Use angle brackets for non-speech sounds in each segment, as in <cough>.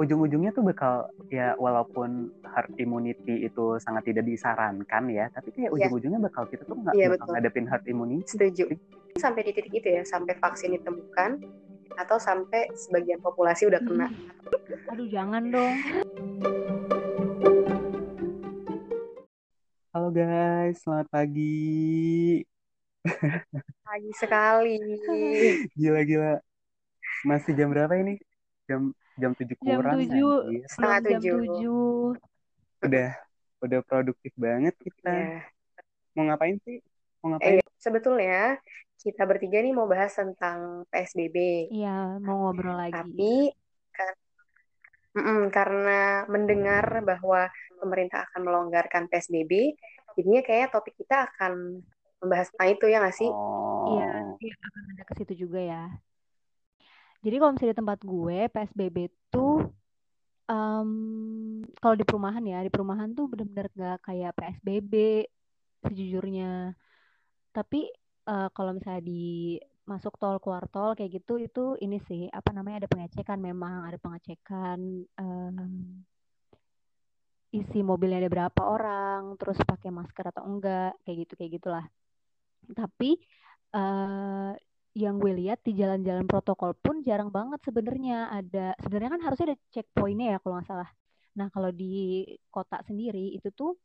ujung-ujungnya tuh bakal ya walaupun herd immunity itu sangat tidak disarankan ya tapi kayak Iya. ujung-ujungnya bakal kita tuh nggak Iya, bakal betul. ngadepin herd immunity Setuju. Sampai di titik itu ya, sampai vaksin ditemukan atau sampai sebagian populasi udah kena. Aduh jangan dong. halo guys selamat pagi <laughs> Pagi sekali. gila-gila masih jam berapa ini jam jam tujuh Jam kurang tujuh. anjir. Setengah jam tujuh. tujuh. udah udah produktif banget kita Ya. mau ngapain sih mau ngapain Eh, sebetulnya kita bertiga nih mau bahas tentang PSBB. Iya, mau ngobrol lagi. Tapi kan, Mm-mm, karena mendengar bahwa pemerintah akan melonggarkan PSBB, jadinya kayaknya topik kita akan membahas tentang itu ya nggak sih? oh Iya, nanti akan ada ke situ juga ya. Jadi kalau misalnya di tempat gue, PSBB tuh em, kalau di perumahan ya, di perumahan tuh bener-bener gak kayak PSBB sejujurnya. Tapi eh, kalau misalnya di masuk tol keluar tol kayak gitu itu ini sih apa namanya ada pengecekan memang ada pengecekan em, isi mobilnya ada berapa orang terus pakai masker atau enggak kayak gitu kayak gitulah tapi eh yang gue lihat di jalan-jalan protokol pun jarang banget sebenarnya. Ada sebenarnya kan harusnya ada checkpointnya ya kalau nggak salah. Nah kalau di kota sendiri itu tuh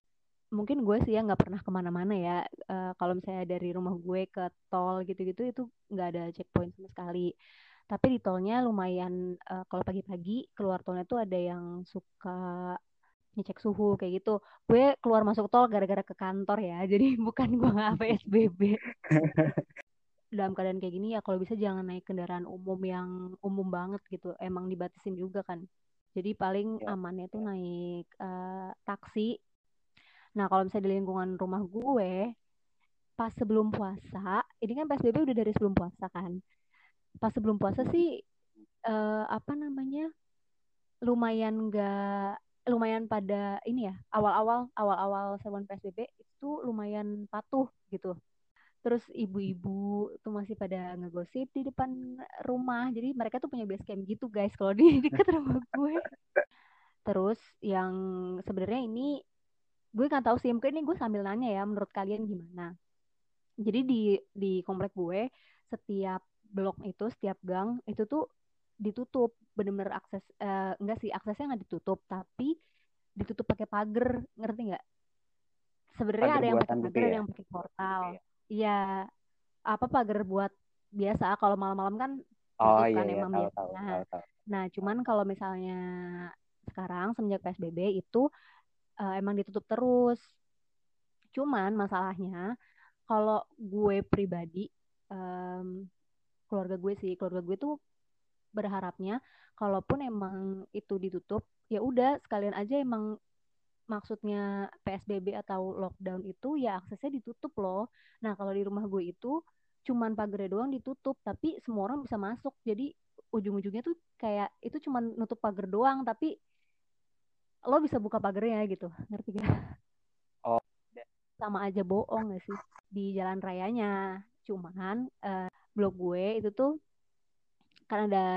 mungkin gue sih ya nggak pernah ke mana-mana ya. Eh, kalau misalnya dari rumah gue ke tol gitu-gitu itu nggak ada checkpoint sama sekali. Tapi di tolnya lumayan eh, kalau pagi-pagi keluar tolnya tuh ada yang suka ngecek suhu kayak gitu. Gue keluar masuk tol gara-gara ke kantor ya <laughs> jadi bukan gue nggak PSBB <laughs> dalam keadaan kayak gini ya kalau bisa jangan naik kendaraan umum yang umum banget gitu emang dibatasin juga kan. Jadi paling Ya. amannya tuh naik eh, taksi. Nah kalau misalnya di lingkungan rumah gue pas sebelum puasa ini kan PSBB udah dari sebelum puasa kan. Pas sebelum puasa sih eh, apa namanya lumayan enggak lumayan pada ini ya awal-awal awal-awal seruan PSBB itu lumayan patuh gitu terus ibu-ibu tuh masih pada ngegosip di depan rumah. Jadi mereka tuh punya base camp gitu guys kalau di <laughs> dekat rumah gue. Terus yang sebenarnya ini gue nggak tahu sih mungkin ini gue sambil nanya ya menurut kalian gimana? Jadi di di komplek gue setiap blok itu setiap gang itu tuh ditutup. Bener-bener akses eh, enggak sih aksesnya nggak ditutup tapi ditutup pakai pagar. Ngerti nggak? Sebenarnya ada yang pakai gitu pagar ada ya? yang pakai portal. iya apa pagar buat biasa kalau malam-malam kan oh iya kan iya emang tahu tahu biasanya tahu tahu Nah, cuman kalau misalnya sekarang semenjak PSBB itu eh, emang ditutup terus. Cuman masalahnya kalau gue pribadi, em, keluarga gue sih, keluarga gue tuh berharapnya kalaupun emang itu ditutup, ya udah sekalian aja emang maksudnya PSBB atau lockdown itu ya aksesnya ditutup loh. Nah, kalau di rumah gue itu cuman pagarnya doang ditutup, tapi semua orang bisa masuk. Jadi ujung-ujungnya tuh kayak itu cuman nutup pagar doang, tapi lo bisa buka pagarnya gitu. Ngerti gak? Oh. Sama aja bohong gak sih di jalan rayanya. Cuman eh, blok gue itu tuh kan ada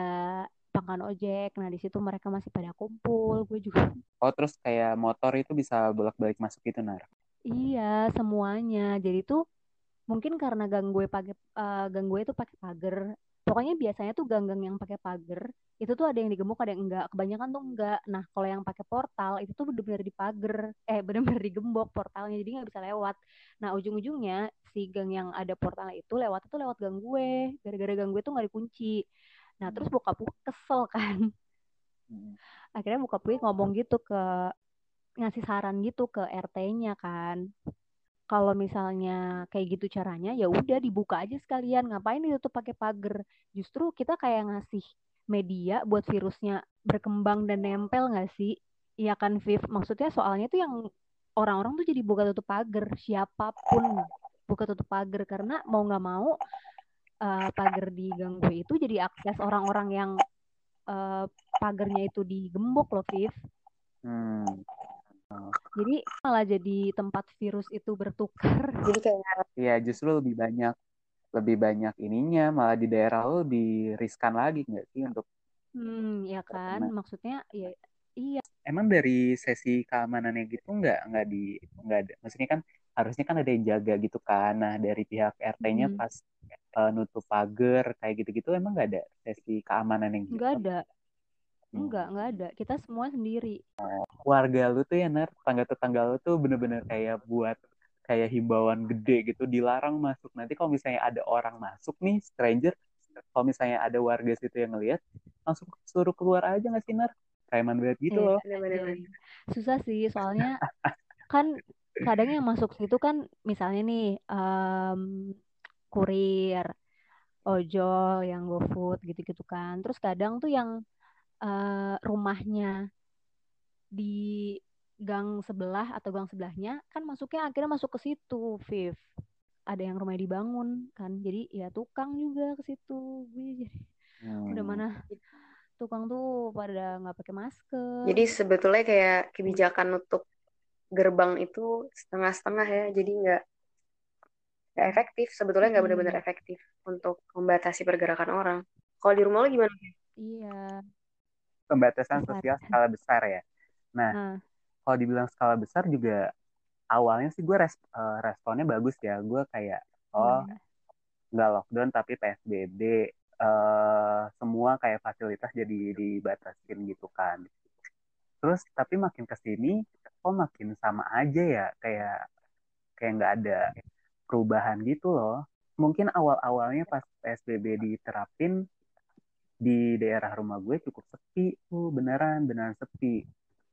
pangkalan ojek. Nah, di situ mereka masih pada kumpul. Gue juga oh terus kayak motor itu bisa bolak-balik masuk gitu nar Iya, semuanya. Jadi tuh mungkin karena gang gue pakai eh, gang gue itu pakai pagar. Pokoknya biasanya tuh gang-gang yang pakai pagar itu tuh ada yang digembok, ada yang enggak. Kebanyakan tuh enggak. Nah, kalau yang pakai portal itu tuh bener-bener di pagar, eh bener-bener digembok portalnya, jadi nggak bisa lewat. Nah, ujung-ujungnya si gang yang ada portalnya itu lewat itu lewat gang gue. Gara-gara gang gue tuh nggak dikunci. Nah, terus bokap gue kesel kan. Hmm. Akhirnya bokap gue ngomong gitu ke ngasih saran gitu ke RT-nya kan. Kalau misalnya kayak gitu caranya ya udah dibuka aja sekalian. Ngapain ditutup pakai pagar? Justru kita kayak ngasih media buat virusnya berkembang dan nempel nggak sih? Iya kan Viv? Maksudnya soalnya tuh yang orang-orang tuh jadi buka tutup pagar. Siapa pun buka tutup pagar. Karena mau nggak mau eh, pagar di gang gue itu jadi akses orang-orang yang eh, pagarnya itu digembok loh Viv. Hmm. jadi malah jadi tempat virus itu bertukar. <laughs> Jadi kayak Iya, justru lebih banyak lebih banyak ininya malah di daerah lo lebih riskan lagi nggak sih untuk Hmm, ya kan, Nah, maksudnya ya iya. emang dari sesi keamanannya gitu nggak nggak di nggak ada? Maksudnya kan harusnya kan ada yang jaga gitu kan? Nah dari pihak RT-nya Hmm, pas eh, nutup pagar kayak gitu-gitu emang nggak ada sesi keamanan yang nggak gitu ada, Hmm. enggak, nggak ada. Kita semua sendiri. warga lu tuh ya ner tetangga-tetangga lu tuh bener-bener kayak buat kayak himbauan gede gitu dilarang masuk nanti kalau misalnya ada orang masuk nih stranger kalau misalnya ada warga situ yang ngelihat langsung suruh keluar aja nggak sih ner preman banget gitu Iya, loh. Susah sih, soalnya <laughs> kan kadang yang masuk situ kan misalnya nih em, kurir, ojol, yang GoFood gitu-gitu kan. Terus kadang tuh yang eh, rumahnya di gang sebelah atau gang sebelahnya kan masuknya akhirnya masuk ke situ, Viv. Ada yang rumahnya dibangun kan. Jadi ya tukang juga ke situ. Gue jadi udah Hmm. mana tukang tuh pada nggak pakai masker. Jadi sebetulnya kayak kebijakan nutup gerbang itu setengah-setengah ya. Jadi nggak nggak efektif. Sebetulnya nggak Hmm, benar-benar efektif untuk membatasi pergerakan orang. Kalau di rumah lo gimana? iya. pembatasan sosial skala besar ya. Nah, Nah, kalau dibilang skala besar juga awalnya sih gue res- eh, responnya bagus ya. Gue kayak oh iya. nggak lockdown tapi PSBB eh, semua kayak fasilitas jadi dibatasin gitu kan. Terus tapi makin ke sini kok makin sama aja ya kayak kayak nggak ada perubahan gitu loh. Mungkin awal-awalnya pas PSBB diterapin di daerah rumah gue cukup sepi tuh beneran beneran sepi.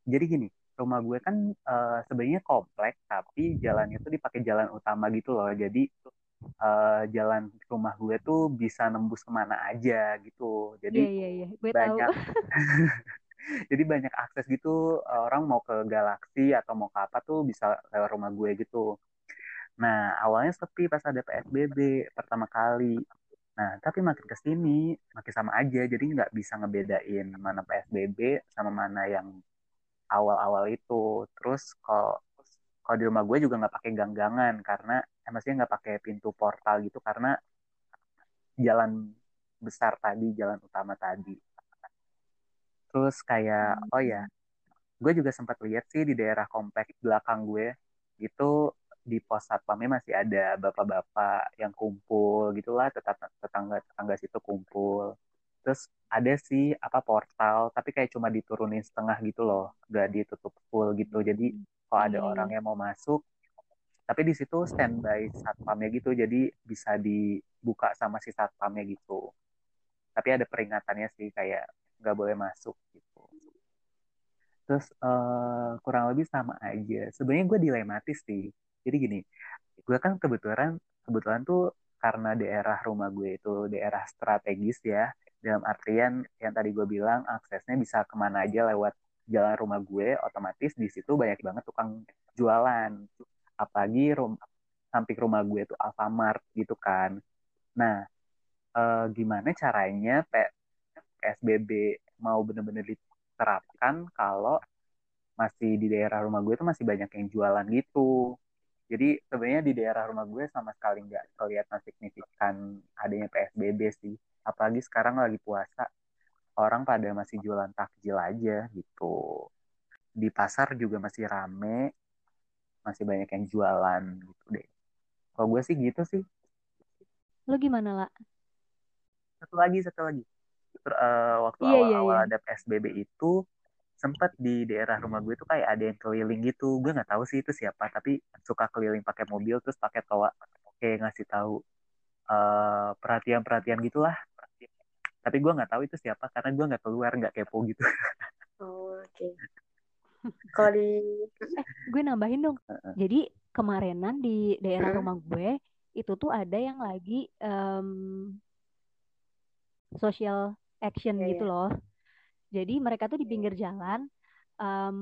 Jadi gini, rumah gue kan eh, sebenarnya komplek tapi jalannya tuh dipakai jalan utama gitu loh. Jadi eh, jalan rumah gue tuh bisa nembus ke mana aja gitu. Jadi iya. Gue tahu. banyak <laughs> <laughs> jadi banyak akses gitu orang mau ke galaksi atau mau ke apa tuh bisa lewat rumah gue gitu. Nah, awalnya sepi pas ada PSBB pertama kali. Nah, tapi makin ke sini makin sama aja. Jadi nggak bisa ngebedain mana PSBB sama mana yang awal-awal itu. Terus kalau kalau di rumah gue juga nggak pakai ganggangan karena eh, maksudnya nggak pakai pintu portal gitu karena jalan besar tadi, jalan utama tadi. Terus kayak oh ya, gue juga sempat lihat sih di daerah komplek belakang gue itu di pos satpamnya masih ada bapak-bapak yang kumpul gitulah tetangga tetangga situ kumpul. Terus ada sih apa portal tapi kayak cuma diturunin setengah gitu loh gak ditutup full gitu. Jadi kalau ada iya. orang yang mau masuk tapi di situ standby satpamnya gitu. Jadi bisa dibuka sama si satpamnya gitu. Tapi ada peringatannya sih kayak nggak boleh masuk gitu. Terus eh, kurang lebih sama aja. Sebenarnya gue dilematis sih jadi gini gue kan kebetulan kebetulan tuh karena daerah rumah gue itu daerah strategis ya dalam artian yang tadi gue bilang aksesnya bisa ke mana aja lewat jalan rumah gue otomatis di situ banyak banget tukang jualan. Apalagi rum samping rumah gue itu Alfamart gitu kan. Nah eh, gimana caranya PSBB mau bener-bener diterapkan kalau masih di daerah rumah gue tuh masih banyak yang jualan gitu jadi sebenarnya di daerah rumah gue sama sekali nggak kelihatan signifikan adanya PSBB sih. Apalagi sekarang lagi puasa, orang pada masih jualan takjil aja gitu. Di pasar juga masih rame, masih banyak yang jualan gitu deh. Kalau gue sih gitu sih. Lo gimana, lah? Satu lagi, satu lagi. Ter- eh, waktu Iya, iya, awal-awal iya. ada PSBB itu, sempat di daerah rumah gue tuh kayak ada yang keliling gitu. Gue nggak tahu sih itu siapa, tapi suka keliling pakai mobil terus pakai toa kayak ngasih tahu eh, perhatian-perhatian gitulah. Tapi gue nggak tahu itu siapa karena gue nggak keluar, nggak kepo gitu. Oh, oke. Kalau di Eh, gue nambahin dong. Jadi kemarinan di daerah Hmm. rumah gue itu tuh ada yang lagi em, social action Iya, gitu iya. loh. Jadi mereka tuh di pinggir jalan em,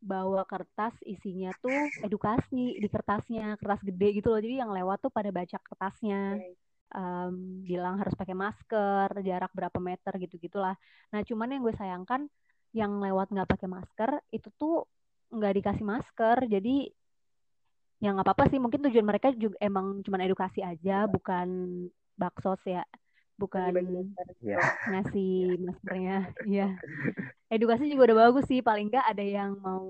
bawa kertas isinya tuh edukasi di kertasnya, kertas gede gitu loh. Jadi yang lewat tuh pada baca kertasnya. Iya. Em, bilang harus pakai masker, jarak berapa meter gitu-gitulah. Nah, cuman yang gue sayangkan yang lewat nggak pakai masker itu tuh nggak dikasih masker. Jadi ya nggak apa-apa sih. Mungkin tujuan mereka juga emang cuman edukasi aja, bukan baksos ya. Bukan. Iya. ngasih maskernya iya <laughs> edukasi juga udah bagus sih paling nggak ada yang mau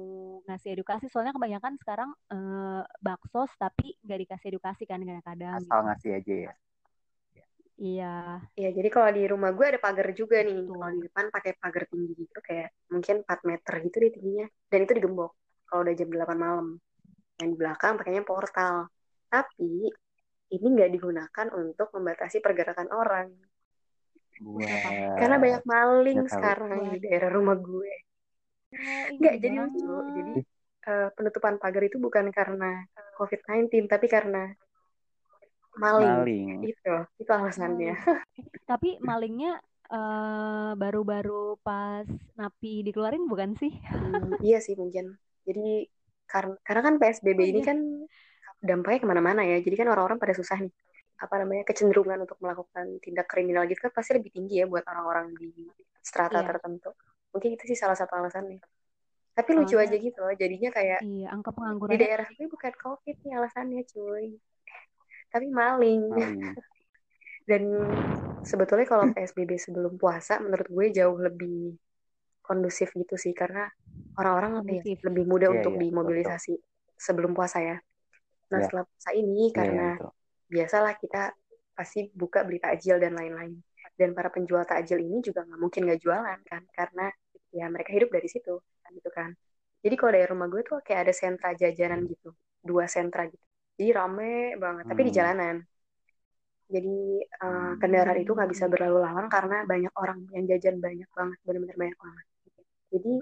ngasih edukasi soalnya kebanyakan sekarang eh, baksos tapi nggak dikasih edukasi kan kadang-kadang Asal gitu. ngasih aja ya. iya Iya, jadi kalau di rumah gue ada pagar juga nih. Betul. Kalau di depan pakai pagar tinggi gitu kayak mungkin 4 meter gitu deh tingginya. Dan itu digembok kalau udah jam 8 malam. Yang di belakang pakainya portal. Tapi ini nggak digunakan untuk membatasi pergerakan orang. Buat Karena banyak maling nggak tahu. sekarang di daerah rumah gue. Ini Nggak, jadi lucu. Jadi eh, penutupan pagar itu bukan karena COVID-19, tapi karena maling. maling. Itu, itu alasannya. tapi malingnya eh, baru-baru pas napi dikeluarin bukan sih Hmm, iya sih mungkin. Jadi karena karena kan PSBB Oh, ini iya. kan dampaknya ke mana-mana ya. Jadi kan orang-orang pada susah nih. Apa namanya kecenderungan untuk melakukan tindak kriminal gitu kan pasti lebih tinggi ya buat orang-orang di strata Iya. tertentu. Mungkin itu sih salah satu alasannya. Tapi lucu Soalnya- aja gitu loh. Jadinya kayak iya angka di pengangguran daerah gue bukan COVID nih alasannya cuy. Tapi maling. Maling. <laughs> Dan sebetulnya kalau PSBB sebelum puasa menurut gue jauh lebih kondusif gitu sih karena orang-orang Kondusif. lebih mudah Iya, untuk iya, dimobilisasi sebelum puasa ya. Nah Iya. setelah puasa ini Iya, karena betul. biasalah kita pasti buka beli takjil dan lain-lain. Dan para penjual takjil ini juga nggak mungkin nggak jualan kan karena ya mereka hidup dari situ gitu kan. Jadi kalau dari rumah gue tuh kayak ada sentra jajanan gitu, dua sentra gitu. Jadi rame banget, tapi di Hmm. jalanan. Jadi Hmm. kendaraan itu nggak bisa berlalu lalang karena banyak orang yang jajan banyak banget, benar-benar banyak banget. Jadi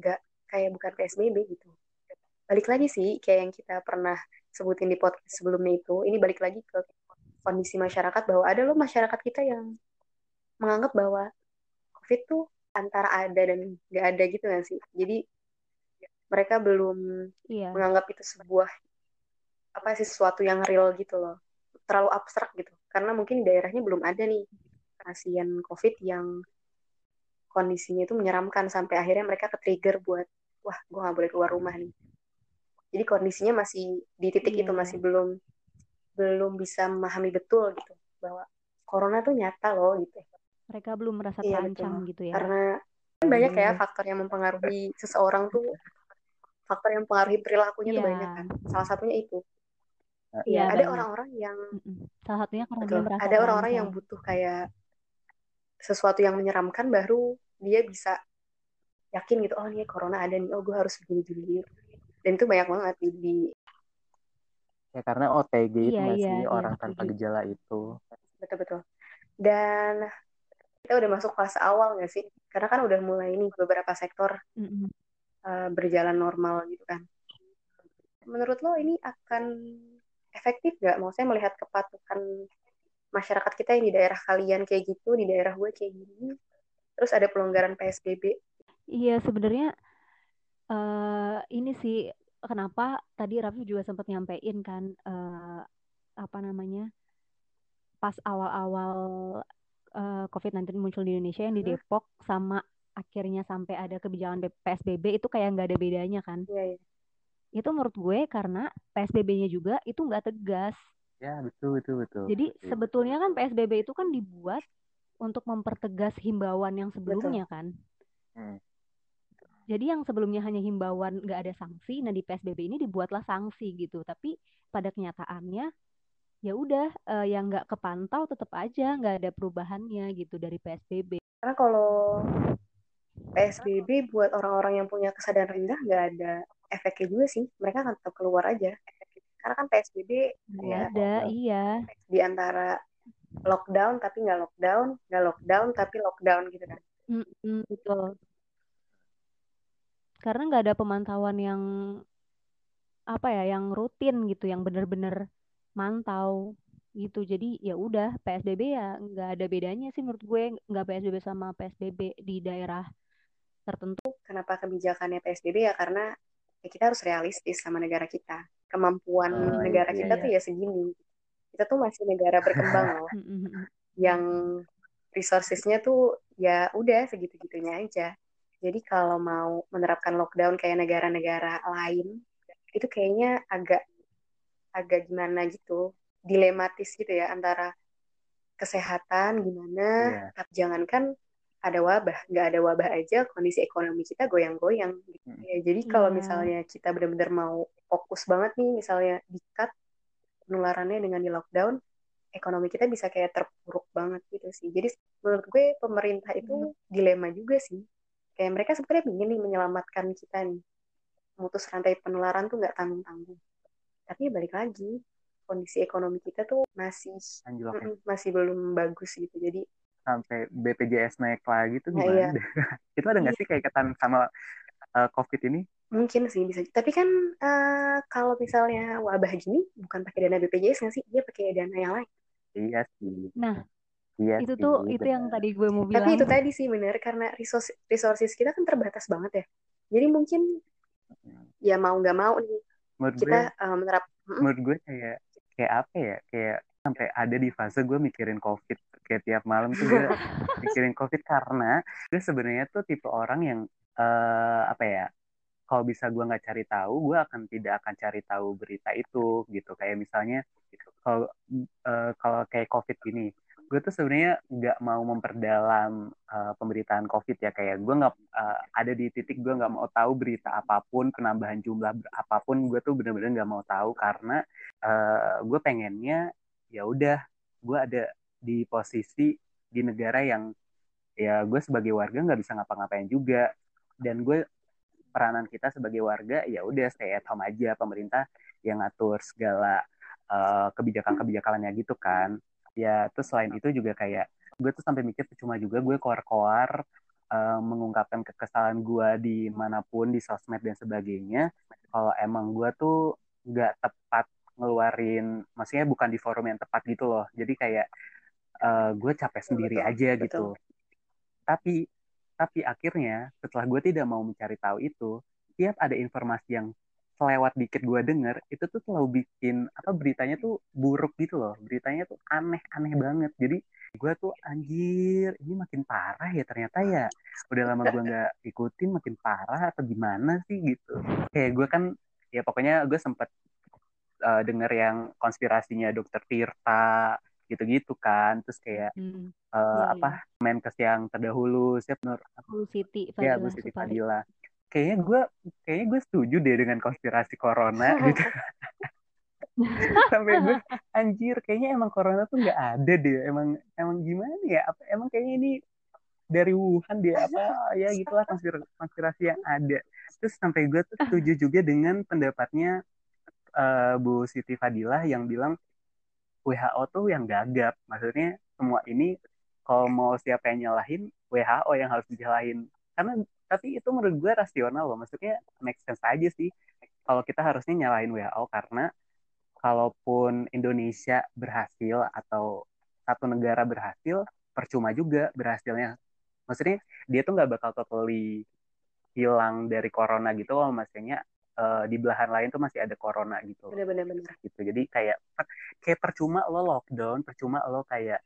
nggak kayak bukan PSBB gitu. Balik lagi sih kayak yang kita pernah sebutin di podcast sebelumnya itu, ini balik lagi ke kondisi masyarakat bahwa ada loh masyarakat kita yang menganggap bahwa COVID tuh antara ada dan nggak ada gitu kan sih. Jadi mereka belum iya. menganggap itu sebuah apa sih sesuatu yang real gitu loh. Terlalu abstrak gitu. Karena mungkin daerahnya belum ada nih pasien covid yang kondisinya itu menyeramkan. Sampai akhirnya mereka ke trigger buat wah gue nggak boleh keluar rumah nih jadi kondisinya masih di titik Iya, itu iya. masih belum belum bisa memahami betul gitu bahwa corona tuh nyata loh gitu. Mereka belum merasa Iya, terancam betul. gitu ya. Karena kan banyak ya faktor yang mempengaruhi seseorang tuh faktor yang mempengaruhi perilakunya tuh Iya. banyak kan. Salah satunya itu. Iya, ada orang-orang yang salah satunya karena betul, dia merasa ada orang-orang yang butuh kayak sesuatu yang menyeramkan baru dia bisa yakin gitu oh ini corona ada nih. Oh gue harus begini-gini dan itu banyak banget di, di Ya karena OTG itu Iya, nggak iya, sih iya, orang tanpa setuju. gejala itu. betul-betul dan kita udah masuk fase awal nggak sih karena kan udah mulai nih beberapa sektor Mm-mm. uh, berjalan normal gitu kan menurut lo ini akan efektif nggak maksudnya melihat kepatuhan masyarakat kita yang di daerah kalian kayak gitu di daerah gue kayak gini terus ada pelonggaran PSBB Iya, sebenarnya eh ini sih kenapa tadi Raffi juga sempat nyampein kan eh, apa namanya pas awal-awal eh, COVID-19 muncul di Indonesia yang di Hmm. Depok sama akhirnya sampai ada kebijakan PSBB itu kayak nggak ada bedanya kan? Iya, iya. Itu menurut gue karena PSBB-nya juga itu nggak tegas. Ya betul betul betul. Jadi Betul. sebetulnya kan PSBB itu kan dibuat untuk mempertegas himbauan yang sebelumnya kan. Hmm. Jadi yang sebelumnya hanya himbauan nggak ada sanksi, nah di PSBB ini dibuatlah sanksi gitu. Tapi pada kenyataannya ya udah eh, yang nggak kepantau tetap aja nggak ada perubahannya gitu dari PSBB. Karena kalau PSBB buat orang-orang yang punya kesadaran rendah nggak ada efeknya juga sih. Mereka akan tetap keluar aja. Karena kan PSBB Nggak ya ada, iya. di antara lockdown tapi nggak lockdown, nggak lockdown tapi lockdown gitu kan. Mm-mm, betul. Karena nggak ada pemantauan yang apa ya, yang rutin gitu, yang bener-bener mantau gitu. Jadi ya udah PSBB ya nggak ada bedanya sih menurut gue nggak PSBB sama PSBB di daerah tertentu. Kenapa kebijakannya PSBB ya karena ya kita harus realistis sama negara kita. Kemampuan Oh, negara iya, kita iya. tuh ya segini. Kita tuh masih negara berkembang loh. <laughs> Mm-mm. yang resourcesnya tuh ya udah segitu-gitunya aja. Jadi kalau mau menerapkan lockdown kayak negara-negara lain, itu kayaknya agak agak gimana gitu, dilematis gitu ya antara kesehatan gimana yeah. tapi jangankan ada wabah nggak ada wabah aja kondisi ekonomi kita goyang-goyang gitu. Ya jadi kalau yeah. misalnya kita benar-benar mau fokus banget nih misalnya di cut penularannya dengan di lockdown ekonomi kita bisa kayak terpuruk banget gitu sih jadi menurut gue pemerintah itu hmm. dilema juga sih kayak mereka sebenarnya ingin nih menyelamatkan kita nih memutus rantai penularan tuh nggak tanggung-tanggung tapi balik lagi kondisi ekonomi kita tuh masih mm, masih belum bagus gitu jadi sampai BPJS naik lagi tuh nah, gimana? Nah, iya. <laughs> itu ada nggak iya. sih kayak ketan sama uh, COVID ini? Mungkin sih bisa. Tapi kan uh, kalau misalnya wabah gini bukan pakai dana BPJS nggak sih? Dia pakai dana yang lain. Iya sih. Nah, iya itu sih, tuh bener. itu yang tadi gue mau bilang. Tapi itu tadi sih benar karena resource resources kita kan terbatas banget ya. Jadi mungkin ya mau nggak mau nih menurut kita gue, uh, menerap. Menurut gue kayak kayak apa ya? Kayak sampai ada di fase gue mikirin covid kayak tiap malam tuh gue <laughs> mikirin covid karena gue sebenarnya tuh tipe orang yang uh, apa ya kalau bisa gue nggak cari tahu gue akan tidak akan cari tahu berita itu gitu kayak misalnya kalau uh, kalau kayak covid ini gue tuh sebenarnya nggak mau memperdalam uh, pemberitaan covid ya kayak gue nggak uh, ada di titik gue nggak mau tahu berita apa pun penambahan jumlah apa pun gue tuh bener-bener nggak mau tahu karena uh, gue pengennya ya udah gue ada di posisi di negara yang ya gue sebagai warga nggak bisa ngapa-ngapain juga. Dan gue peranan kita sebagai warga ya udah stay at home aja pemerintah yang ngatur segala kebijakan-kebijakannya gitu kan ya terus selain itu juga kayak gue tuh sampai mikir cuma juga gue koar-koar uh, mengungkapkan kekesalan gue di mana pun di sosmed dan sebagainya. Kalau emang gue tuh nggak tepat ngeluarin maksudnya bukan di forum yang tepat gitu loh. Jadi kayak uh, gue capek sendiri betul, aja betul. gitu tapi tapi akhirnya setelah gue tidak mau mencari tahu itu tiap ada informasi yang selewat dikit gue denger itu tuh selalu bikin apa beritanya tuh buruk gitu loh. Beritanya tuh aneh-aneh banget. Jadi gue tuh anjir ini makin parah ya ternyata ya. Udah lama gue nggak ikutin makin parah atau gimana sih? Gitu. Kayak gue kan ya pokoknya gue sempet uh, denger yang konspirasinya dokter Tirta gitu-gitu kan. Terus kayak hmm. uh, ya, apa ya. Menkes yang terdahulu siapa nur? Bu Siti Fadila, ya Bu Siti Fadila kayaknya gue kayaknya gue setuju deh dengan konspirasi corona <laughs> gitu <laughs> sampai gue anjir kayaknya emang corona tuh nggak ada deh emang emang gimana ya apa emang kayaknya ini dari Wuhan dia apa ya gitulah konspirasi, konspirasi yang ada terus sampai gue tuh setuju juga dengan pendapatnya uh, Bu Siti Fadilah yang bilang WHO tuh yang gagap. Maksudnya semua ini kalau mau siapa yang nyalahin, WHO yang harus dijalahin. Karena tapi itu menurut gue rasional loh. Maksudnya make sense aja sih. Kalau kita harusnya nyalahin WHO karena kalaupun Indonesia berhasil atau satu negara berhasil, percuma juga berhasilnya. Maksudnya dia tuh nggak bakal totally hilang dari corona gitu loh. Maksudnya uh, di belahan lain tuh masih ada corona gitu. Bener-bener. Gitu. Jadi kayak kayak percuma lo lockdown, percuma lo kayak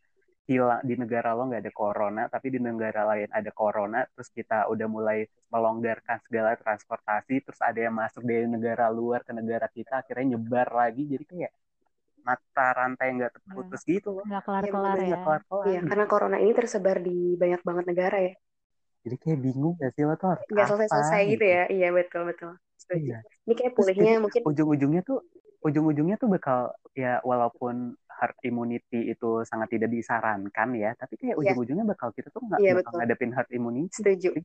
hilang di negara lo nggak ada corona, tapi di negara lain ada corona, terus kita udah mulai melonggarkan segala transportasi, terus ada yang masuk dari negara luar ke negara kita, akhirnya nyebar lagi, jadi kayak mata rantai yang nggak terputus hmm. gitu loh. Nggak kelar-kelar ya. Gak kelar-kelar. Iya, karena corona ini tersebar di banyak banget negara ya. Jadi kayak bingung gak sih lo tuh harus Gak selesai-selesai gitu ya. Iya, betul-betul. Iya. Ini kayak pulihnya Terus, mungkin ujung-ujungnya tuh ujung-ujungnya tuh bakal ya walaupun herd immunity itu sangat tidak disarankan ya, tapi kayak yeah. ujung-ujungnya bakal kita tuh nggak yeah, bakal ngadepin herd immunity. Setuju.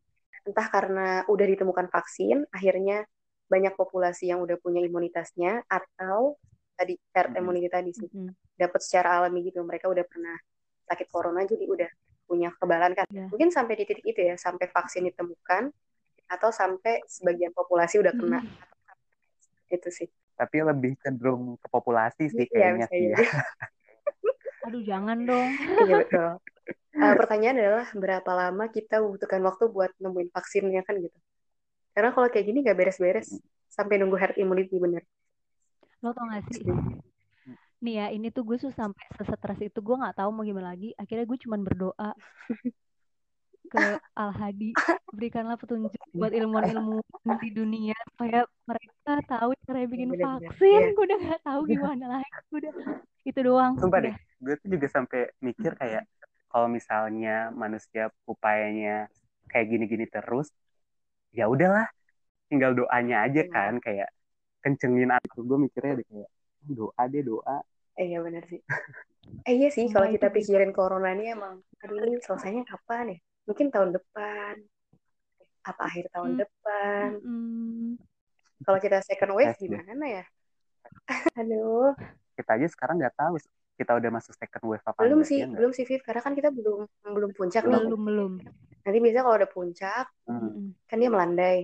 Entah karena udah ditemukan vaksin, akhirnya banyak populasi yang udah punya imunitasnya atau tadi herd immunity tadi sih mm -hmm. dapat secara alami gitu mereka udah pernah sakit corona jadi udah punya kebalan kan yeah. mungkin sampai di titik itu ya sampai vaksin ditemukan atau sampai sebagian populasi udah kena hmm. itu sih tapi lebih cenderung ke populasi sih iya, kayaknya sih ya. <laughs> aduh jangan dong. Iya betul. Uh, pertanyaan adalah berapa lama kita membutuhkan waktu buat nemuin vaksinnya kan gitu? Karena kalau kayak gini gak beres-beres sampai nunggu herd immunity bener. Lo tau gak sih? Nih ya ini tuh gue tuh sampai sesetres itu. Gue nggak tahu mau gimana lagi. Akhirnya gue cuman berdoa <laughs> ke Al Hadi berikanlah petunjuk <laughs> buat ilmuwan-ilmuwan di dunia supaya mereka tahu cara bikin vaksin iya. gue udah nggak tahu <laughs> gimana lagi udah itu doang Sumpah deh, gue tuh juga sampai mikir kayak kalau misalnya manusia upayanya kayak gini-gini terus, ya udahlah, tinggal doanya aja Iya. kan, kayak kencengin aku. Gue mikirnya deh kayak doa deh doa. Eh, iya benar sih. Eh <laughs> iya sih, kalau kita pikirin corona ini emang, aduh ini selesainya kapan ya? Mungkin tahun depan. Apa akhir tahun Hmm. depan? Mm, Kalau kita second wave deh. gimana ya? <laughs> Aduh, Kita aja sekarang nggak tahu kita udah masuk second wave apa belum enggak, sih, ya belum sih Viv, karena kan kita belum belum puncak nih. belum belum Nanti biasa kalau ada puncak, Hmm. Mm-mm. kan dia melandai.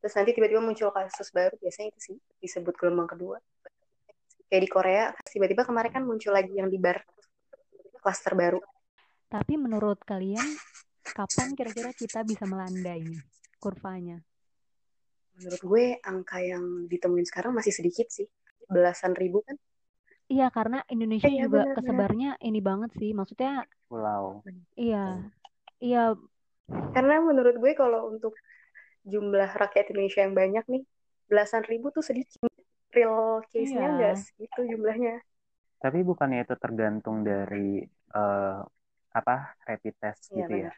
Terus nanti tiba-tiba muncul kasus baru, biasanya itu sih disebut gelombang kedua. Kayak di Korea, tiba-tiba kemarin kan muncul lagi yang di bar klaster baru. Tapi menurut kalian kapan kira-kira kita bisa melandai kurvanya Menurut gue angka yang ditemuin sekarang masih sedikit sih, belasan ribu kan? iya karena Indonesia Iya, juga benar-benar. kesebarnya ini banget sih maksudnya Pulau. iya iya Karena menurut gue kalau untuk jumlah rakyat Indonesia yang banyak nih, belasan ribu tuh sedikit. Real case-nya Iya. enggak segitu jumlahnya. Tapi bukannya itu tergantung dari eh, apa rapid test Iya, gitu ya? benar.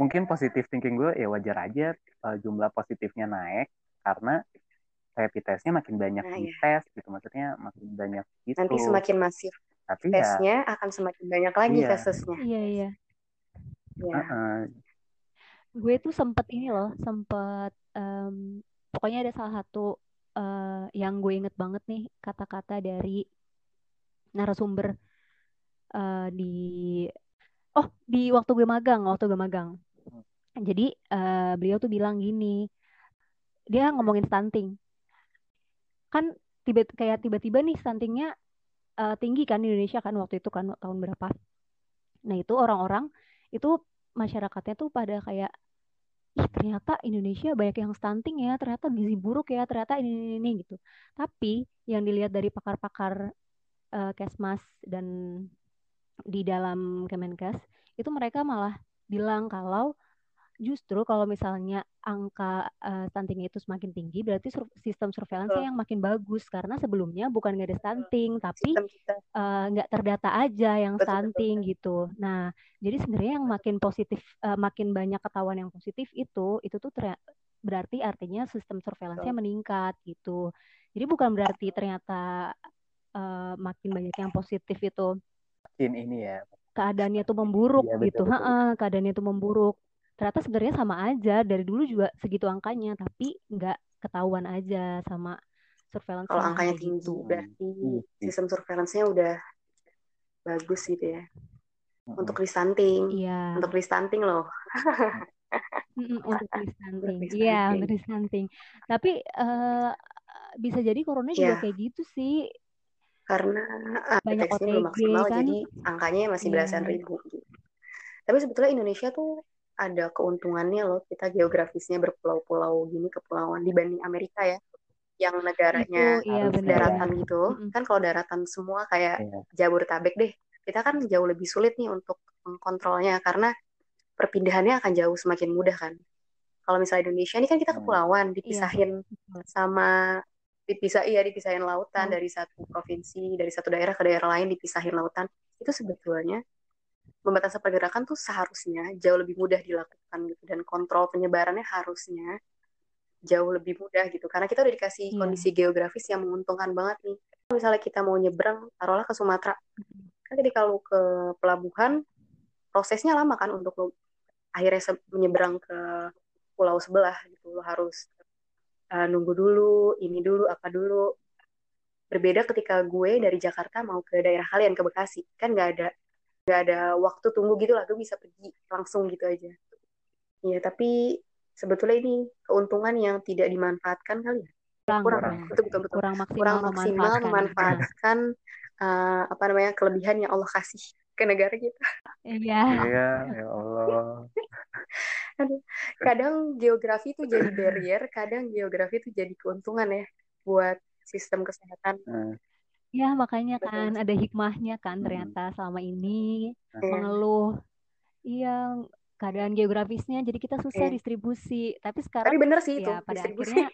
Mungkin positif thinking gue ya wajar aja eh, jumlah positifnya naik karena rapid testnya makin banyak Nah, di iya. tes gitu, maksudnya makin banyak gitu. Nanti semakin masif Tapi ya, tesnya akan semakin banyak lagi Iya. kasusnya. iya iya Ya. eh, gue tuh sempet ini loh sempet em, pokoknya ada salah satu eh, yang gue inget banget nih kata-kata dari narasumber eh, di oh di waktu gue magang waktu gue magang. Jadi eh, beliau tuh bilang gini dia ngomongin stunting. Kan tiba kayak tiba-tiba nih stuntingnya eh, tinggi kan di Indonesia kan waktu itu kan tahun berapa. Nah itu orang-orang itu masyarakatnya tuh pada kayak ih ternyata Indonesia banyak yang stunting ya ternyata gizi buruk ya ternyata ini ini, ini gitu. Tapi yang dilihat dari pakar-pakar eh, Kesmas dan di dalam Kemenkes itu mereka malah bilang kalau justru kalau misalnya angka eh, stunting itu semakin tinggi berarti sur- sistem surveillance Betul. yang makin bagus karena sebelumnya bukan nggak ada stunting tapi Sistem kita. eh, nggak terdata aja yang Betul, betul, stunting gitu. Nah, jadi sebenarnya yang makin positif, eh, makin banyak ketahuan yang positif itu, itu tuh berarti artinya sistem surveillance-nya meningkat gitu. Jadi bukan berarti ternyata eh, makin banyak yang positif itu makin ini ya. keadaannya tuh memburuk Iya, betul, gitu. betul. Heeh, keadaannya tuh memburuk. Ternyata sebenarnya sama aja dari dulu juga segitu angkanya, tapi nggak ketahuan aja sama surveillance Kalau angkanya tinggi gitu. berarti Iya sih. sistem surveillance-nya udah bagus gitu ya. Untuk restunting, Iya. untuk restunting loh. <laughs> Untuk stunting. Untuk Iya, untuk stunting. Tapi eh, bisa jadi corona juga Iya. kayak gitu sih. Karena ah, Banyak deteksinya belum OTG maksimal, kan. jadi angkanya masih Iya. belasan ribu. gitu. Tapi sebetulnya Indonesia tuh ada keuntungannya loh. Kita geografisnya berpulau-pulau gini, kepulauan dibanding Amerika ya. Yang negaranya Itu iya daratan gitu. Mm-mm. Kan kalau daratan semua kayak Iya. Jabodetabek deh. Kita kan jauh lebih sulit nih untuk mengkontrolnya karena perpindahannya akan jauh semakin mudah kan. Kalau misalnya Indonesia ini kan kita Hmm. kepulauan, Iya. dipisahin sama dipisah iya dipisahin lautan Laut. dari satu provinsi, dari satu daerah ke daerah lain dipisahin lautan. Itu sebetulnya pembatasan pergerakan tuh seharusnya jauh lebih mudah dilakukan gitu dan kontrol penyebarannya harusnya jauh lebih mudah gitu karena kita udah dikasih Iya. kondisi geografis yang menguntungkan banget nih. Misalnya kita mau nyebrang, taruhlah ke Sumatera, kan ketika lu ke pelabuhan prosesnya lama kan untuk lu akhirnya menyeberang ke pulau sebelah gitu lu harus uh, nunggu dulu ini dulu apa dulu. Berbeda ketika gue dari Jakarta mau ke daerah kalian ke Bekasi. Kan nggak ada nggak ada waktu tunggu gitu lah gue bisa pergi langsung gitu aja. Iya tapi sebetulnya ini keuntungan yang tidak dimanfaatkan kali ya. Kurang, kurang. kurang, betul betul betul. Kurang maksimal, kurang maksimal memanfaatkan. memanfaatkan uh, apa namanya kelebihan yang Allah kasih ke negara kita Nah, Iya. Iya, ya Allah. <laughs> kadang geografi itu jadi barrier, kadang geografi itu jadi keuntungan ya buat sistem kesehatan. Eh, Ya, makanya Betul. kan ada hikmahnya kan Mm-mm. ternyata selama ini Iya. mengeluh iya keadaan geografisnya jadi kita susah Iya. distribusi tapi sekarang Tapi bener sih itu ya pada distribusi. akhirnya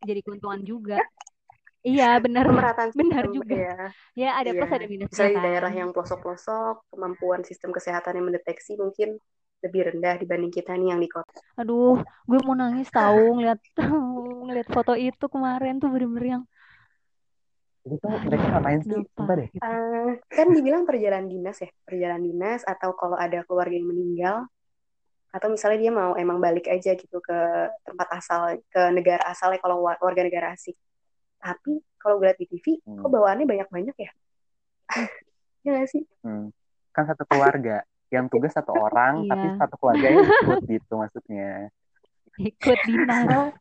jadi keuntungan juga <laughs> iya benar Pemerataan benar sistem, juga ya. ya ada Iya. plus ada minusnya Misalnya di kan daerah yang pelosok-pelosok, kemampuan sistem kesehatan yang mendeteksi mungkin lebih rendah dibanding kita nih yang di kota. aduh gue mau nangis tahu ngeliat <laughs> ngeliat foto itu kemarin tuh bener-bener yang aduh mereka ngapain sih? Coba deh. gitu Eh, kan dibilang perjalanan dinas ya, perjalanan dinas atau kalau ada keluarga yang meninggal atau misalnya dia mau emang balik aja gitu ke tempat asal, ke negara asalnya kalau wa- warga negara asing. Tapi kalau gue liat di TV, Hmm. kok bawaannya banyak-banyak ya? Iya <laughs> nggak sih? Hmm. Kan satu keluarga. Yang tugas satu <laughs> orang, Iya. tapi satu keluarga yang ikut gitu maksudnya. ikut dinas <laughs>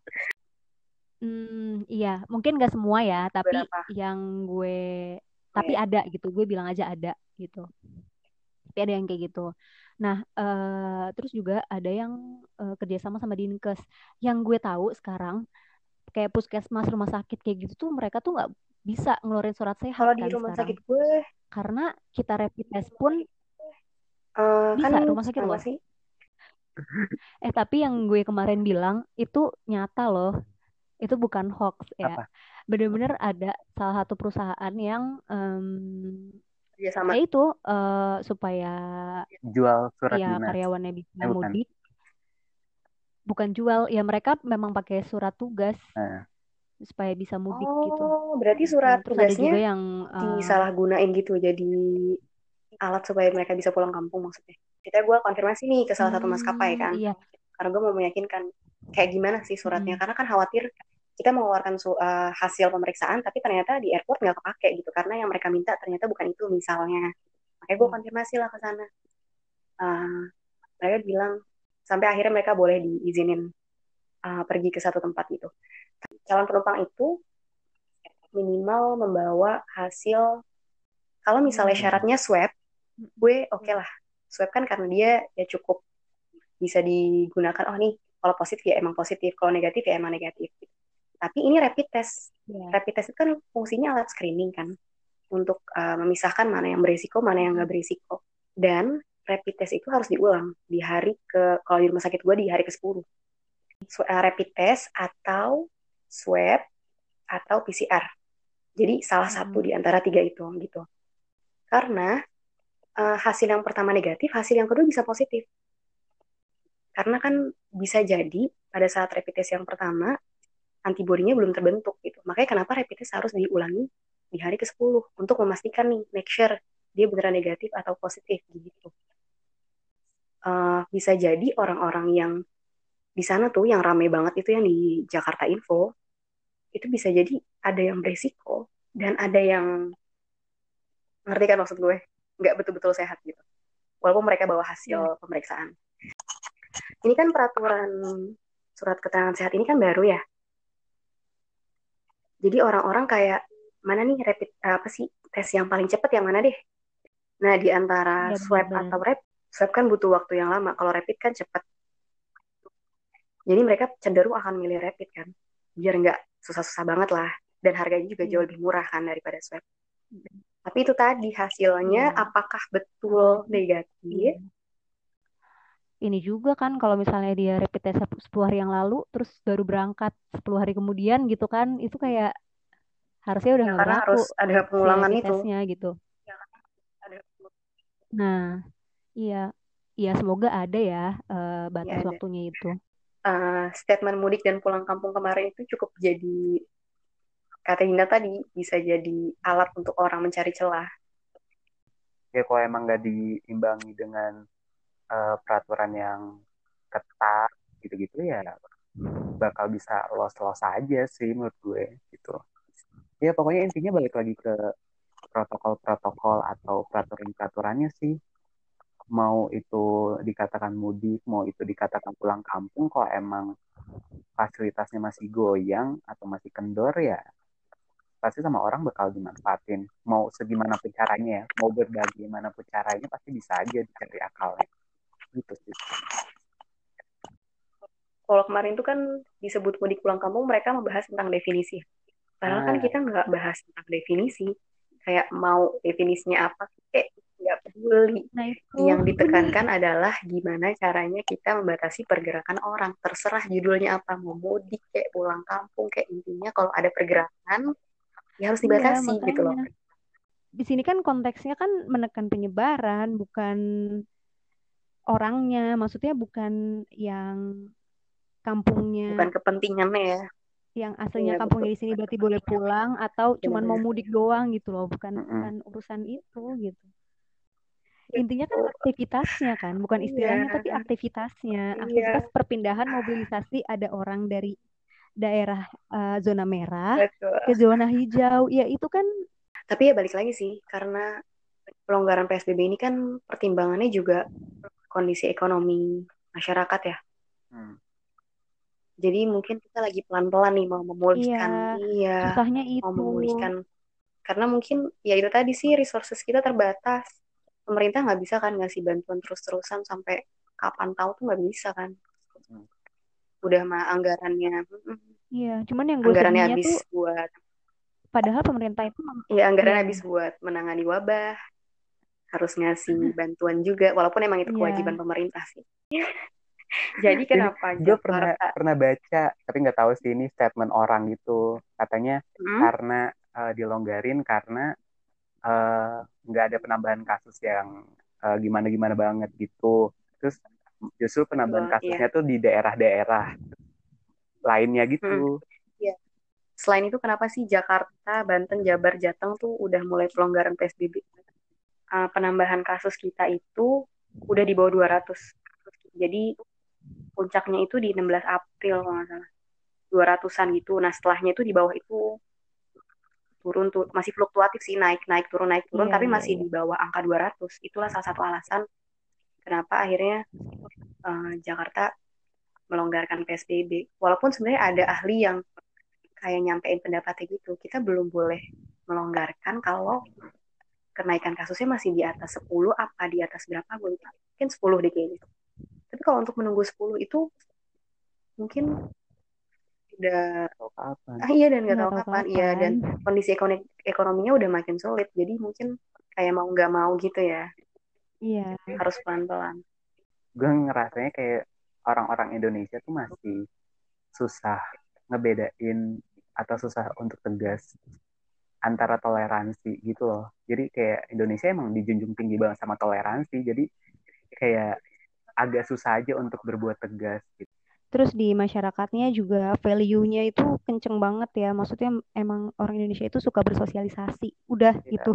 Hmm, iya, mungkin gak semua ya, tapi Beberapa. yang gue, Oh, tapi ya. ada gitu, gue bilang aja ada gitu. Tapi ada yang kayak gitu. Nah, eh, terus juga ada yang eh, kerjasama sama Dinkes. Yang gue tahu sekarang, kayak puskesmas, rumah sakit kayak gitu tuh mereka tuh nggak bisa ngeluarin surat sehat Kalau di kan rumah sekarang. sakit gue, Karena kita rapid test pun eh, kan bisa rumah sakit loh. sih? Eh, tapi yang gue kemarin bilang itu nyata loh. Itu bukan hoax ya. Bener-bener ada salah satu perusahaan yang em, Kerjasama. ya itu eh, supaya Jual surat ya dinas. karyawannya bisa Eh, mudik. Bukan jual, ya mereka memang pakai surat tugas Nah, supaya bisa mudik gitu. Oh, berarti Nah, surat terus ada juga tugasnya yang eh, disalahgunain gitu jadi alat supaya mereka bisa pulang kampung maksudnya. Kita gue konfirmasi nih ke salah satu maskapai hmm, kan, iya, karena gue mau meyakinkan kayak gimana sih suratnya, mm, karena kan khawatir kita mengeluarkan su- eh, hasil pemeriksaan tapi ternyata di airport nggak kepake gitu karena yang mereka minta ternyata bukan itu misalnya. Makanya gue mm, konfirmasi lah ke sana. Eh, mereka bilang sampai akhirnya mereka boleh diizinin eh, pergi ke satu tempat gitu. Calon penumpang itu minimal membawa hasil kalau misalnya Hmm. syaratnya swab, gue oke lah. Swab kan karena dia ya cukup bisa digunakan. Oh nih, kalau positif ya emang positif, kalau negatif ya emang negatif. Tapi ini rapid test. ya, Rapid test itu kan fungsinya alat screening kan untuk uh, memisahkan mana yang berisiko, mana yang nggak berisiko. Dan rapid test itu harus diulang di hari ke kalau di rumah sakit gue di hari ke-10. Sw- uh, rapid test atau swab atau PCR. Jadi salah satu Mm-mm. di antara tiga itu gitu. Karena uh, hasil yang pertama negatif, hasil yang kedua bisa positif. Karena kan bisa jadi pada saat rapid test yang pertama antibodinya belum terbentuk gitu. Makanya kenapa rapid test harus diulangi di hari ke-10 untuk memastikan nih, make sure dia beneran negatif atau positif gitu. Uh, bisa jadi orang-orang yang di sana tuh yang rame banget itu yang di Jakarta Info itu bisa jadi ada yang beresiko dan ada yang ngerti kan maksud gue? Nggak betul-betul sehat gitu. Walaupun mereka bawa hasil pemeriksaan. Ini kan peraturan surat keterangan sehat ini kan baru ya? Jadi orang-orang kayak mana nih rapid apa sih tes yang paling cepat yang mana deh? Nah di antara Ya, swab atau rapid swab kan butuh waktu yang lama kalau rapid kan cepat jadi mereka cenderung akan milih rapid kan biar nggak susah-susah banget lah dan harganya juga jauh Iya. lebih murah kan daripada swab tapi itu tadi hasilnya Iya. apakah betul negatif Iya. Ini juga kan kalau misalnya dia rapid test 10 hari yang lalu terus baru berangkat 10 hari kemudian gitu kan itu kayak harusnya udah ya nggak karena berlaku harus ada pengulangan rapid itu testnya gitu. Ada- Nah, iya. Iya, semoga ada ya eh, batas ada. waktunya itu. Eh, statement mudik dan pulang kampung kemarin itu cukup jadi kata Dinda tadi bisa jadi alat untuk orang mencari celah ya kalau emang nggak diimbangi dengan eh, peraturan yang ketat gitu-gitu ya bakal bisa los-los aja sih menurut gue gitu. Ya pokoknya intinya balik lagi ke protokol-protokol atau peraturan-peraturannya sih. Mau itu dikatakan mudik, mau itu dikatakan pulang kampung, kalau emang fasilitasnya masih goyang atau masih kendor ya pasti sama orang bakal dimanfaatin. Mau segimana pun caranya ya, mau berbagaimana pun caranya pasti bisa aja dicari akalnya. Gitu sih. kalau kemarin itu kan disebut mudik pulang kampung mereka membahas tentang definisi padahal kan Ah. kita nggak bahas tentang definisi kayak mau definisinya apa kayak nggak peduli. Nah itu Yang ditekankan adalah gimana caranya kita membatasi pergerakan orang. Terserah judulnya apa, mau mudik kayak pulang kampung kayak intinya kalau ada pergerakan ya harus Iya, dibatasi gitu loh. Di sini kan konteksnya kan menekan penyebaran, bukan orangnya. Maksudnya bukan yang kampungnya, Bukan kepentingannya ya. yang aslinya Iya, kampungnya di sini berarti boleh pulang atau cuman mau Benar-benar. mudik doang gitu loh, bukan bukan urusan itu gitu. Intinya kan aktivitasnya kan, bukan Iya. istilahnya tapi aktivitasnya. Iya. Aktivitas perpindahan mobilisasi ada orang dari daerah eh, zona merah Betul. ke zona hijau. Ya itu kan Tapi ya balik lagi sih, karena pelonggaran PSBB ini kan pertimbangannya juga kondisi ekonomi masyarakat ya. Hmm. Jadi mungkin kita lagi pelan-pelan nih mau memulihkan, iya, susahnya mau itu. memulihkan. Karena mungkin ya itu tadi sih resources kita terbatas. Pemerintah nggak bisa kan ngasih bantuan terus-terusan sampai kapan tahu tuh nggak bisa kan. Hmm. Udah mah anggarannya, Iya, cuman yang gue anggarannya habis tuh buat, padahal pemerintah itu mem- ya anggarannya Iya. habis buat menangani wabah, harus ngasih bantuan juga, walaupun emang itu Iya. kewajiban pemerintah sih. <laughs> Jadi kenapa gue pernah pernah baca tapi nggak tahu sih ini statement orang gitu katanya Hmm? karena eh, dilonggarin karena eh, nggak ada penambahan kasus yang gimana gimana banget gitu terus justru penambahan Betul, kasusnya tuh di daerah-daerah lainnya gitu Selain itu kenapa sih Jakarta, Banten, Jabar, Jateng tuh udah mulai pelonggaran PSBB? Uh, penambahan kasus kita itu udah di bawah 200. Jadi puncaknya itu di 16 April kalau nggak salah. 200-an gitu. Nah setelahnya itu di bawah itu turun tuh masih fluktuatif sih naik naik turun naik turun Iya, tapi iya, masih iya. di bawah angka 200 itulah salah satu alasan kenapa akhirnya uh, Jakarta melonggarkan PSBB walaupun sebenarnya ada ahli yang kayak nyampein pendapatnya gitu kita belum boleh melonggarkan kalau kenaikan kasusnya masih di atas 10 apa di atas berapa gue lupa. Mungkin 10 deh kayaknya. Tapi kalau untuk menunggu 10 itu mungkin udah kapan ah iya dan nggak tahu tahu kapan iya dan kondisi ekonomi ekonominya udah makin sulit jadi mungkin kayak mau nggak mau gitu ya Iya. harus pelan-pelan gue ngerasanya kayak orang-orang Indonesia tuh masih susah ngebedain atau susah untuk tegas antara toleransi gitu loh. Jadi kayak Indonesia emang dijunjung tinggi banget sama toleransi. Jadi kayak agak susah aja untuk berbuat tegas gitu. Terus di masyarakatnya juga value-nya itu kenceng banget ya. Maksudnya emang orang Indonesia itu suka bersosialisasi. Udah Iya. gitu.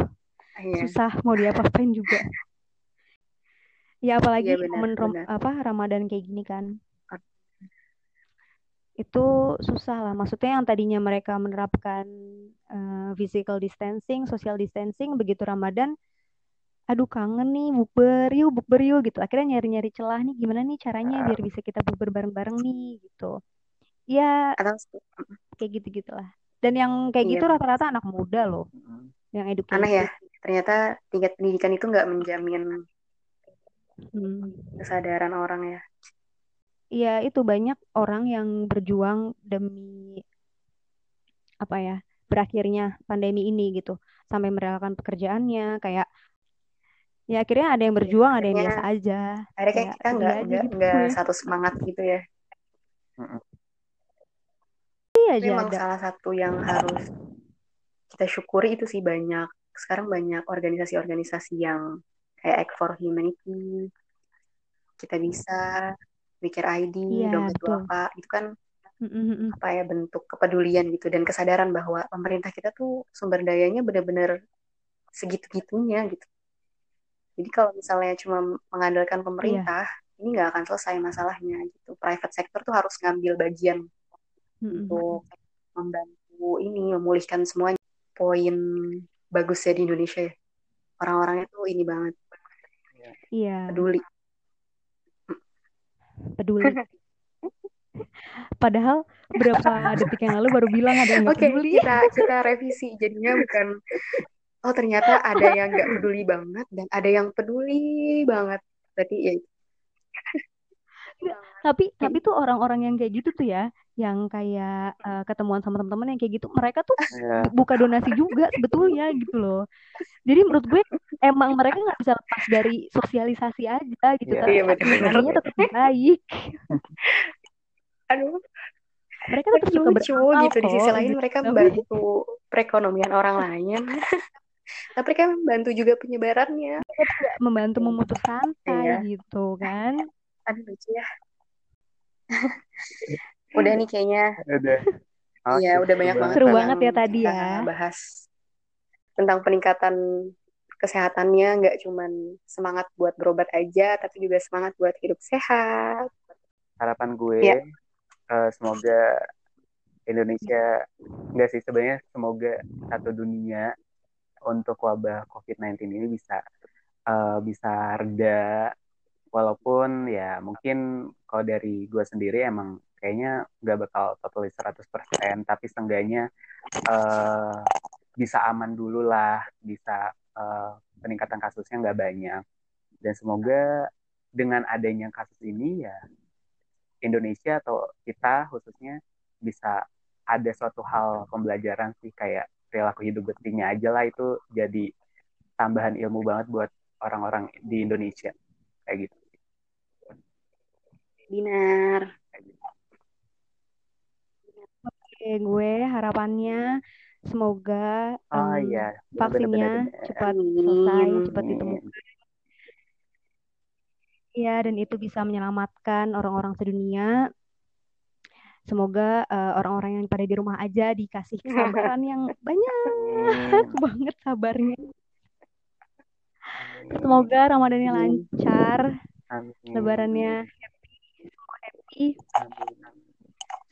iya Susah mau diapa-apain juga. <laughs> Ya apalagi Iya, benar, momen rom- benar. apa Ramadan kayak gini kan. Itu susah lah. Maksudnya yang tadinya mereka menerapkan eh, physical distancing, social distancing, begitu Ramadan, aduh kangen nih bukber yuk, bukber yuk gitu. Akhirnya nyari-nyari celah nih gimana nih caranya biar bisa kita bukber bareng-bareng nih gitu. Ya atau kayak gitu-gitulah. Dan yang kayak Iya. gitu rata-rata anak muda loh, yang aneh educated. ya ternyata tingkat pendidikan itu nggak menjamin Hmm. kesadaran orang ya Iya, itu banyak orang yang berjuang demi apa ya, berakhirnya pandemi ini gitu. Sampai merelakan pekerjaannya, kayak ya akhirnya ada yang berjuang, ada yang biasa aja. akhirnya kayak Ya, kita sedih nggak nggak gitu satu semangat gitu ya Iya Tapi aja emang ada. salah satu yang harus kita syukuri itu sih banyak sekarang banyak organisasi-organisasi yang kayak Act for Humanity kita bisa Mikir ID Iya, Dompet. Duafa itu kan Mm-mm-mm. apa ya bentuk kepedulian gitu dan kesadaran bahwa pemerintah kita tuh sumber dayanya benar-benar segitu-gitunya gitu jadi kalau misalnya cuma mengandalkan pemerintah ini nggak akan selesai masalahnya gitu. Private sector tuh harus ngambil bagian Mm-mm. untuk membantu ini memulihkan semuanya. Poin bagusnya di Indonesia ya. Orang-orangnya tuh ini banget. Iya, peduli. Peduli. <laughs> Padahal berapa detik yang lalu baru bilang ada yang oke peduli. kita kita revisi. Jadinya bukan oh ternyata ada yang nggak peduli <laughs> banget dan ada yang peduli banget berarti ya Tapi tapi tuh orang-orang yang kayak gitu tuh ya, yang kayak uh, ketemuan sama teman-teman yang kayak gitu mereka tuh Iya. buka donasi juga sebetulnya gitu loh jadi menurut gue emang mereka nggak bisa lepas dari sosialisasi aja gitu Iya. tapi Iya, benar-benar. hatinya tetap baik <laughs> Aduh, mereka tetap tapi suka gitu di sisi lain gitu. mereka membantu perekonomian orang lain <laughs> tapi mereka membantu juga penyebarannya Nggak membantu memutus rantai Iya. gitu kan aduh lucu ya <laughs> udah nih kayaknya Udah. Iya, Oke, udah banyak banget Seru banget ya tadi ya. bahas tentang peningkatan kesehatannya nggak cuman semangat buat berobat aja tapi juga semangat buat hidup sehat Harapan gue Iya. eh, semoga Indonesia enggak sih sebenarnya semoga satu dunia untuk wabah COVID-19 ini bisa eh, bisa reda. Walaupun ya mungkin kalau dari gue sendiri emang kayaknya nggak bakal totally 100% tapi seenggaknya eh, bisa aman dulu lah bisa eh, peningkatan kasusnya nggak banyak. Dan semoga dengan adanya kasus ini ya Indonesia atau kita khususnya bisa ada suatu hal pembelajaran sih kayak perilaku hidup bersihnya aja lah itu jadi tambahan ilmu banget buat orang-orang di Indonesia. Kayak gitu. Binar. Oke, gue harapannya semoga Oh em, iya, vaksinnya cepat selesai, cepat ditemukan. Ya, dan itu bisa menyelamatkan orang-orang sedunia. Semoga eh, orang-orang yang pada di rumah aja dikasih <laughs> kesabaran yang banyak Amin. <laughs> banget sabarnya. Amin. Semoga Ramadannya Amin. lancar, Amin. Lebarannya happy, semua happy, Amin.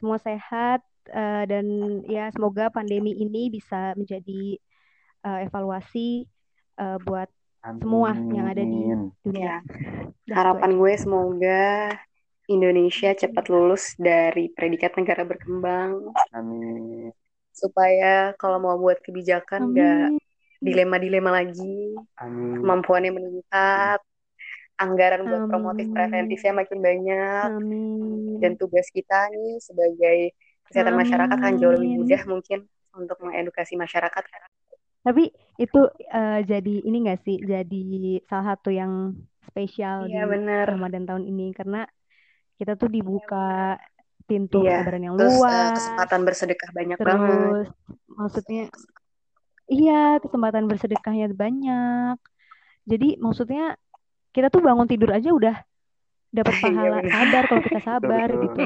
semua sehat, eh, dan ya semoga pandemi ini bisa menjadi eh, evaluasi eh, buat semua yang ada di Amin. dunia. Ya, harapan gue semoga Indonesia cepat lulus dari predikat negara berkembang Amin. supaya kalau mau buat kebijakan nggak Amin. dilema-dilema lagi, Amin. kemampuannya meningkat, anggaran buat Amin. promotif preventifnya makin banyak, Amin. dan tugas kita nih sebagai kesehatan masyarakat akan jauh lebih Amin. mudah mungkin untuk mengedukasi masyarakat. Tapi itu eh, jadi ini gak sih? Jadi salah satu yang spesial Iya di bener. Ramadan tahun ini karena kita tuh dibuka pintu Iya. kesabaran yang Terus eh, luas. kesempatan bersedekah banyak banget. Terus maksudnya iya kesempatan bersedekahnya banyak. Jadi maksudnya kita tuh bangun tidur aja udah dapat <laughs> Iya, pahala sabar kalau kita <laughs> sabar gitu.